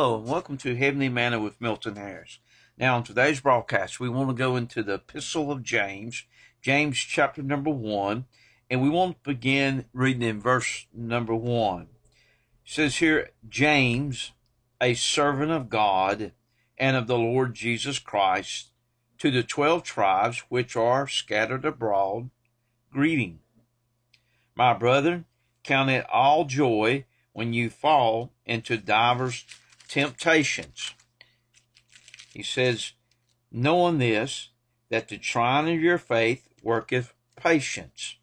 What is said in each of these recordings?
Hello, and welcome to Heavenly Manna with Milton Harris. Now, on today's broadcast, we want to go into the Epistle of James, James chapter number one, and we want to begin reading in verse number one. It says here, James, a servant of God and of the Lord Jesus Christ, to the twelve tribes which are scattered abroad, greeting. My brethren, count it all joy when you fall into divers temptations. He says, knowing this, that the trying of your faith worketh patience.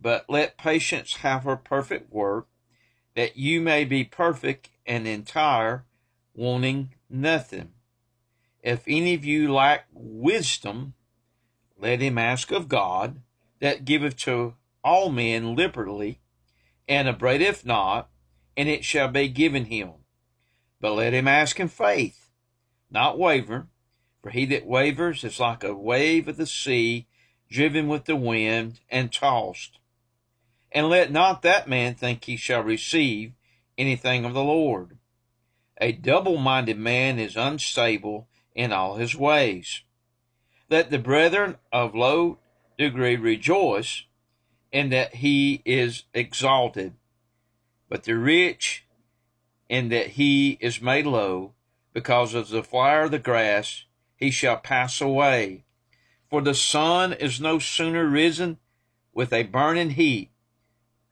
But let patience have her perfect work, that you may be perfect and entire, wanting nothing. If any of you lack wisdom, let him ask of God, that giveth to all men liberally, and upbraideth not, and it shall be given him. But let him ask in faith, not waver, for he that wavers is like a wave of the sea, driven with the wind and tossed. And let not that man think he shall receive anything of the Lord. A double minded man is unstable in all his ways. Let the brethren of low degree rejoice in that he is exalted, but the rich in that he is made low, because of the flower of the grass, he shall pass away. For the sun is no sooner risen with a burning heat,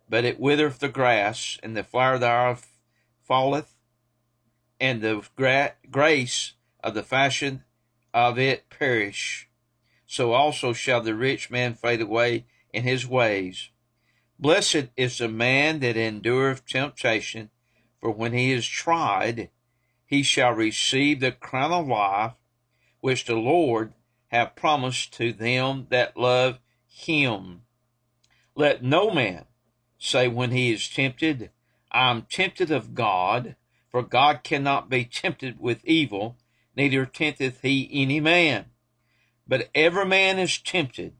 but it withereth the grass, and the flower thereof falleth, and the gra- grace of the fashion of it perish. So also shall the rich man fade away in his ways. Blessed is the man that endureth temptation, for when he is tried, he shall receive the crown of life which the Lord hath promised to them that love him. Let no man say when he is tempted, I am tempted of God, for God cannot be tempted with evil, neither tempteth he any man. But every man is tempted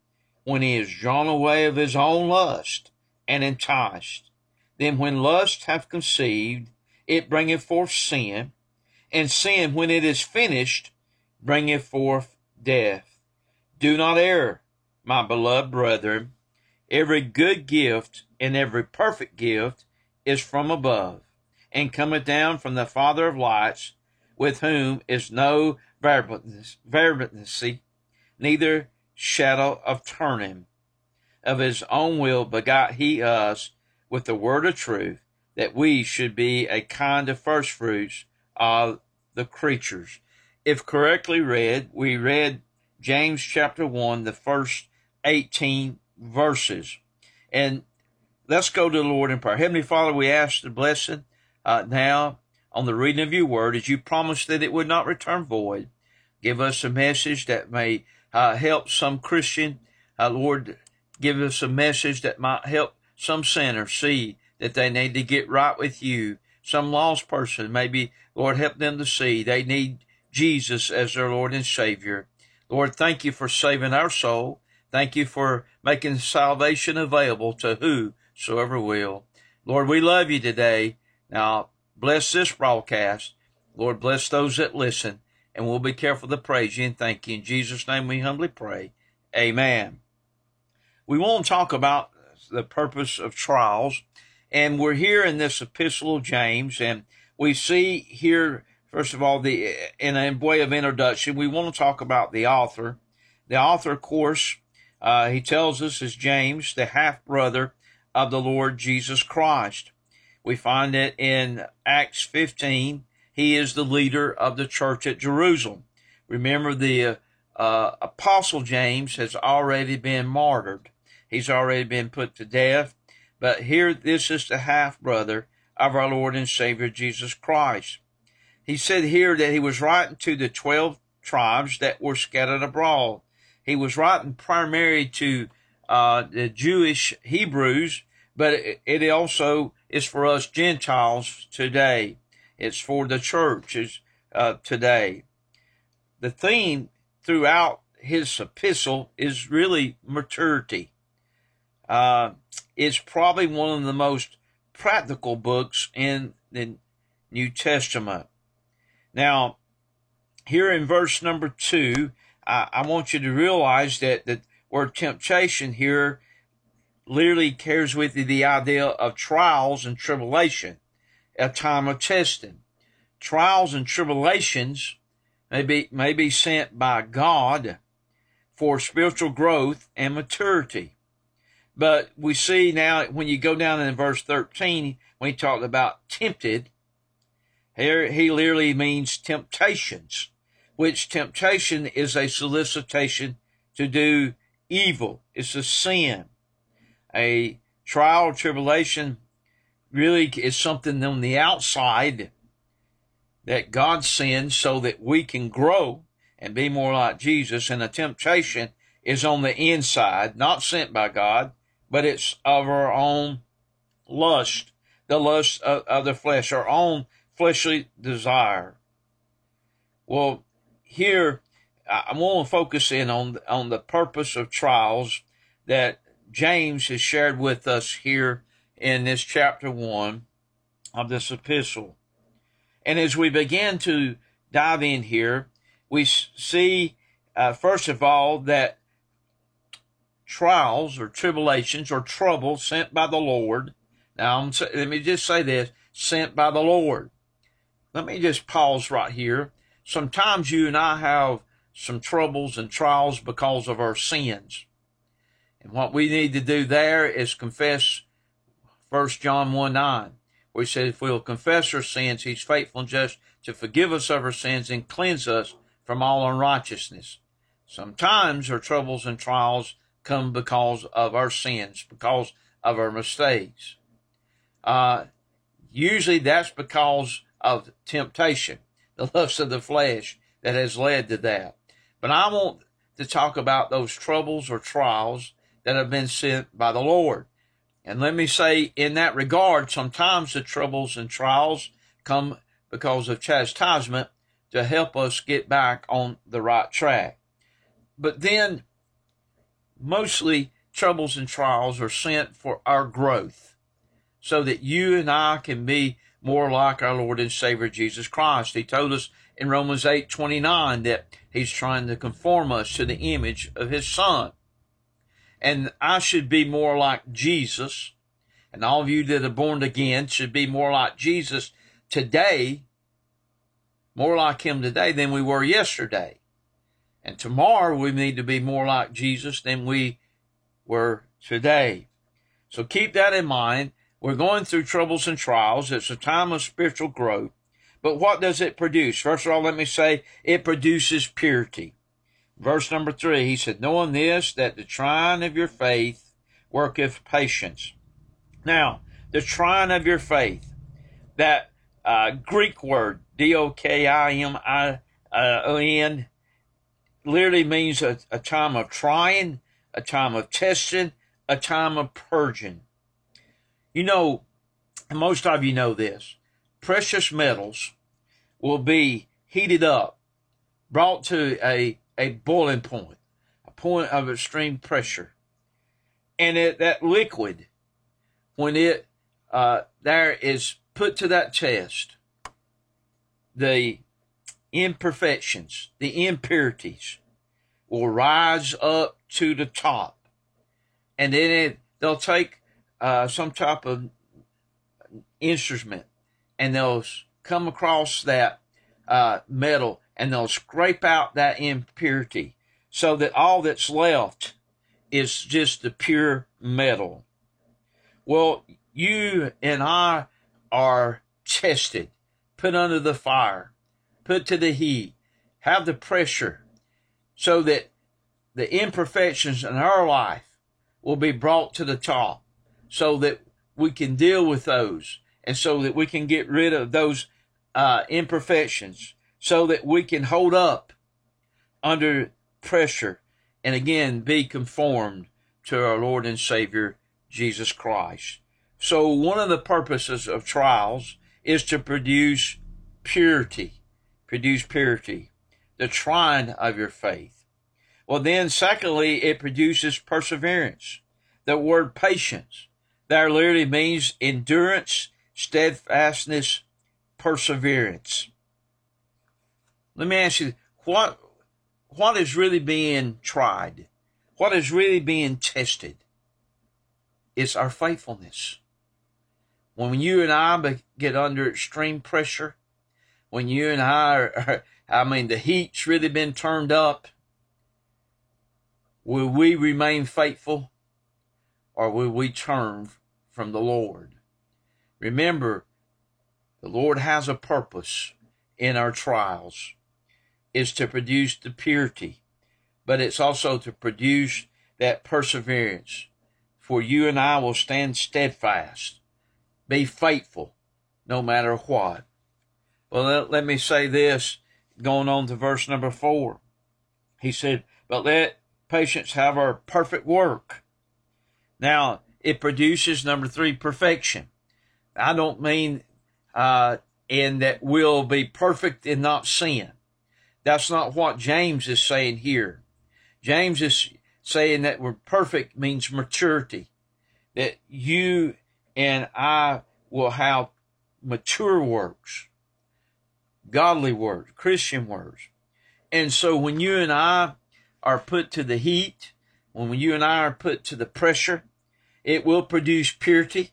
when he is drawn away of his own lust and enticed. Then when lust hath conceived, it bringeth forth sin, and sin, when it is finished, bringeth forth death. Do not err, my beloved brethren. Every good gift and every perfect gift is from above, and cometh down from the Father of lights, with whom is no variableness, neither shadow of turning. Of his own will begot he us with the word of truth, that we should be a kind of first fruits of the creatures. If correctly read, we read James chapter 1, the first 18 verses. And let's go to the Lord in prayer. Heavenly Father, we ask the blessing uh, now on the reading of your word as you promised that it would not return void. Give us a message that may uh, help some Christian. Uh, Lord, give us a message that might help some sinner see that they need to get right with you. Some lost person, maybe, Lord, help them to see they need Jesus as their Lord and Savior. Lord, thank you for saving our soul. Thank you for making salvation available to whosoever will. Lord, we love you today. Now, bless this broadcast. Lord, bless those that listen, and we'll be careful to praise you and thank you. In Jesus' name we humbly pray. Amen. We won't talk about the purpose of trials and we're here in this epistle of James, and we see here, first of all, the in a way of introduction, we want to talk about the author. The author, of course, uh, he tells us is James, the half brother of the Lord Jesus Christ. We find it in Acts 15. He is the leader of the church at Jerusalem. Remember, the uh, uh, apostle James has already been martyred. He's already been put to death. But here, this is the half brother of our Lord and Savior Jesus Christ. He said here that he was writing to the 12 tribes that were scattered abroad. He was writing primarily to uh, the Jewish Hebrews, but it, it also is for us Gentiles today. It's for the churches uh, today. The theme throughout his epistle is really maturity. Uh, it's probably one of the most practical books in the New Testament. Now, here in verse number two, I, I want you to realize that the word temptation here literally carries with it the idea of trials and tribulation, a time of testing. Trials and tribulations may be, may be sent by God for spiritual growth and maturity. But we see now when you go down in verse 13, when he talked about tempted, here he literally means temptations, which temptation is a solicitation to do evil. It's a sin. A trial tribulation really is something on the outside that God sends so that we can grow and be more like Jesus. And the temptation is on the inside, not sent by God, but it's of our own lust, the lust of, of the flesh, our own fleshly desire. Well, here I want to focus in on on the purpose of trials that James has shared with us here in this chapter one of this epistle. And as we begin to dive in here, we see uh, first of all that trials or tribulations or trouble sent by the Lord. Now, let me just say this: sent by the Lord. Let me just pause right here. Sometimes you and I have some troubles and trials because of our sins. And what we need to do there is confess 1 John 1 9, where he says, If we'll confess our sins, he's faithful and just to forgive us of our sins and cleanse us from all unrighteousness. Sometimes our troubles and trials come because of our sins, because of our mistakes. Uh, usually that's because of temptation, the lust of the flesh that has led to that. But I want to talk about those troubles or trials that have been sent by the Lord. And let me say, in that regard, sometimes the troubles and trials come because of chastisement to help us get back on the right track. But then, mostly, troubles and trials are sent for our growth so that you and I can be more like our Lord and Savior Jesus Christ. He told us in Romans 8 29 that He's trying to conform us to the image of His Son. And I should be more like Jesus, and all of you that are born again should be more like Jesus today, more like Him today than we were yesterday. And tomorrow we need to be more like Jesus than we were today. So keep that in mind we're going through troubles and trials. It's a time of spiritual growth. But what does it produce? First of all, let me say it produces purity. Verse number three, he said, knowing this, that the trying of your faith worketh patience. Now, the trying of your faith, that uh, Greek word, D-O-K-I-M-I-N, literally means a, a time of trying, a time of testing, a time of purging. You know, most of you know this. Precious metals will be heated up, brought to a, a boiling point, a point of extreme pressure. And it, that liquid, when it uh, there is put to that test, the imperfections, the impurities will rise up to the top. And then it, they'll take uh, some type of instrument and they'll come across that uh, metal and they'll scrape out that impurity so that all that's left is just the pure metal. Well, you and I are tested, put under the fire, put to the heat, have the pressure so that the imperfections in our life will be brought to the top so that we can deal with those and so that we can get rid of those uh, imperfections so that we can hold up under pressure and again be conformed to our Lord and Savior Jesus Christ. So one of the purposes of trials is to produce purity, produce purity, the trying of your faith. Well, then secondly, it produces perseverance. The word patience there literally means endurance, steadfastness, perseverance. Let me ask you, what, what is really being tried? What is really being tested? It's our faithfulness. When you and I get under extreme pressure, when you and I are, I mean, the heat's really been turned up, will we remain faithful or will we turn from the Lord? Remember, the Lord has a purpose in our trials. It's to produce the purity, but it's also to produce that perseverance. For you and I will stand steadfast, be faithful, no matter what. Well, let, let me say this, going on to verse number four. He said, But let patience have our perfect work. Now, it produces, number three, perfection. I don't mean uh, in that we'll be perfect and not sin. That's not what James is saying here. James is saying that we're perfect means maturity. That you and I will have mature works, godly words, Christian words. And so when you and I are put to the heat, when you and I are put to the pressure, it will produce purity,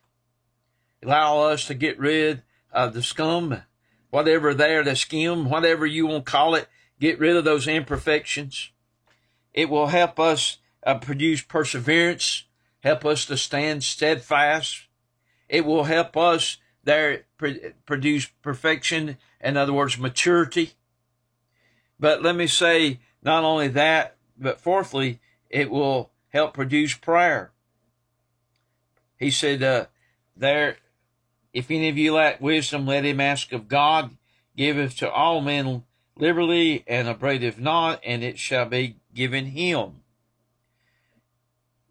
allow us to get rid of the scum, whatever there, the skim, whatever you want to call it, get rid of those imperfections. It will help us uh, produce perseverance, help us to stand steadfast. It will help us there produce perfection, in other words, maturity. But let me say, not only that, but fourthly, it will help produce prayer. He said, uh, there, if any of you lack wisdom, let him ask of God, giveth to all men liberally and upbraideth not, and it shall be given him.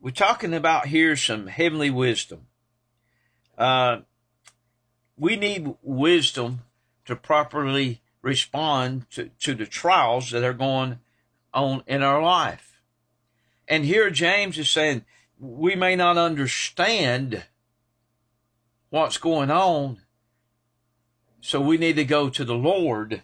We're talking about here some heavenly wisdom. Uh, we need wisdom to properly respond to, to the trials that are going on in our life. And here James is saying, we may not understand what's going on. So we need to go to the Lord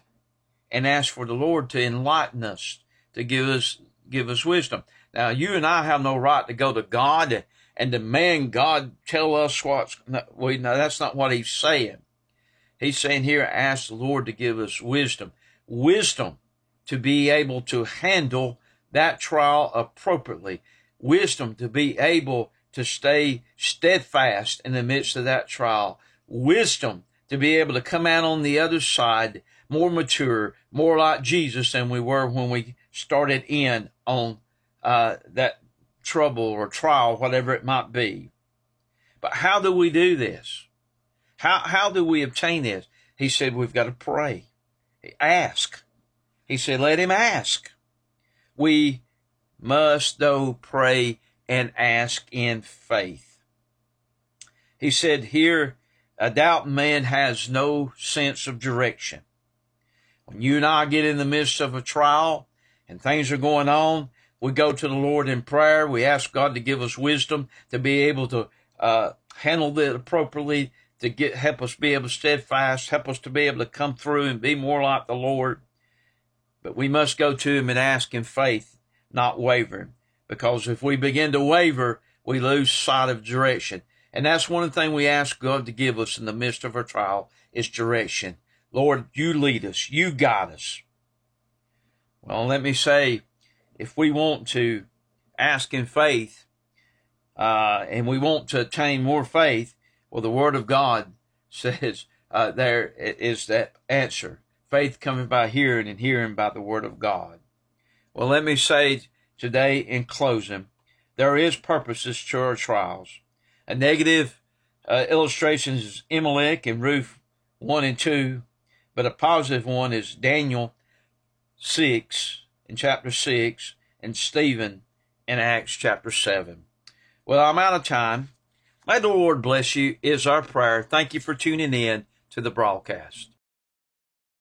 and ask for the Lord to enlighten us, to give us, give us wisdom. Now, you and I have no right to go to God and demand God tell us what's, well, no, that's not what he's saying. He's saying here, ask the Lord to give us wisdom. Wisdom to be able to handle that trial appropriately wisdom to be able to stay steadfast in the midst of that trial, wisdom to be able to come out on the other side more mature, more like Jesus than we were when we started in on uh, that trouble or trial, whatever it might be. But how do we do this? How, how do we obtain this? He said, we've got to pray. Ask. He said, let him ask. We must though pray and ask in faith. He said here, a doubt man has no sense of direction. When you and I get in the midst of a trial and things are going on, we go to the Lord in prayer. We ask God to give us wisdom to be able to uh, handle it appropriately, to get help us be able to steadfast, help us to be able to come through and be more like the Lord. But we must go to Him and ask in faith not wavering. Because if we begin to waver, we lose sight of direction. And that's one thing we ask God to give us in the midst of our trial is direction. Lord, you lead us. You guide us. Well, let me say, if we want to ask in faith, uh, and we want to attain more faith, well, the Word of God says uh, there is that answer. Faith coming by hearing and hearing by the Word of God. Well, let me say today in closing, there is purposes to our trials. A negative uh, illustration is Elimelech and Ruth 1 and 2, but a positive one is Daniel 6 in chapter 6 and Stephen in Acts chapter 7. Well, I'm out of time. May the Lord bless you is our prayer. Thank you for tuning in to the broadcast.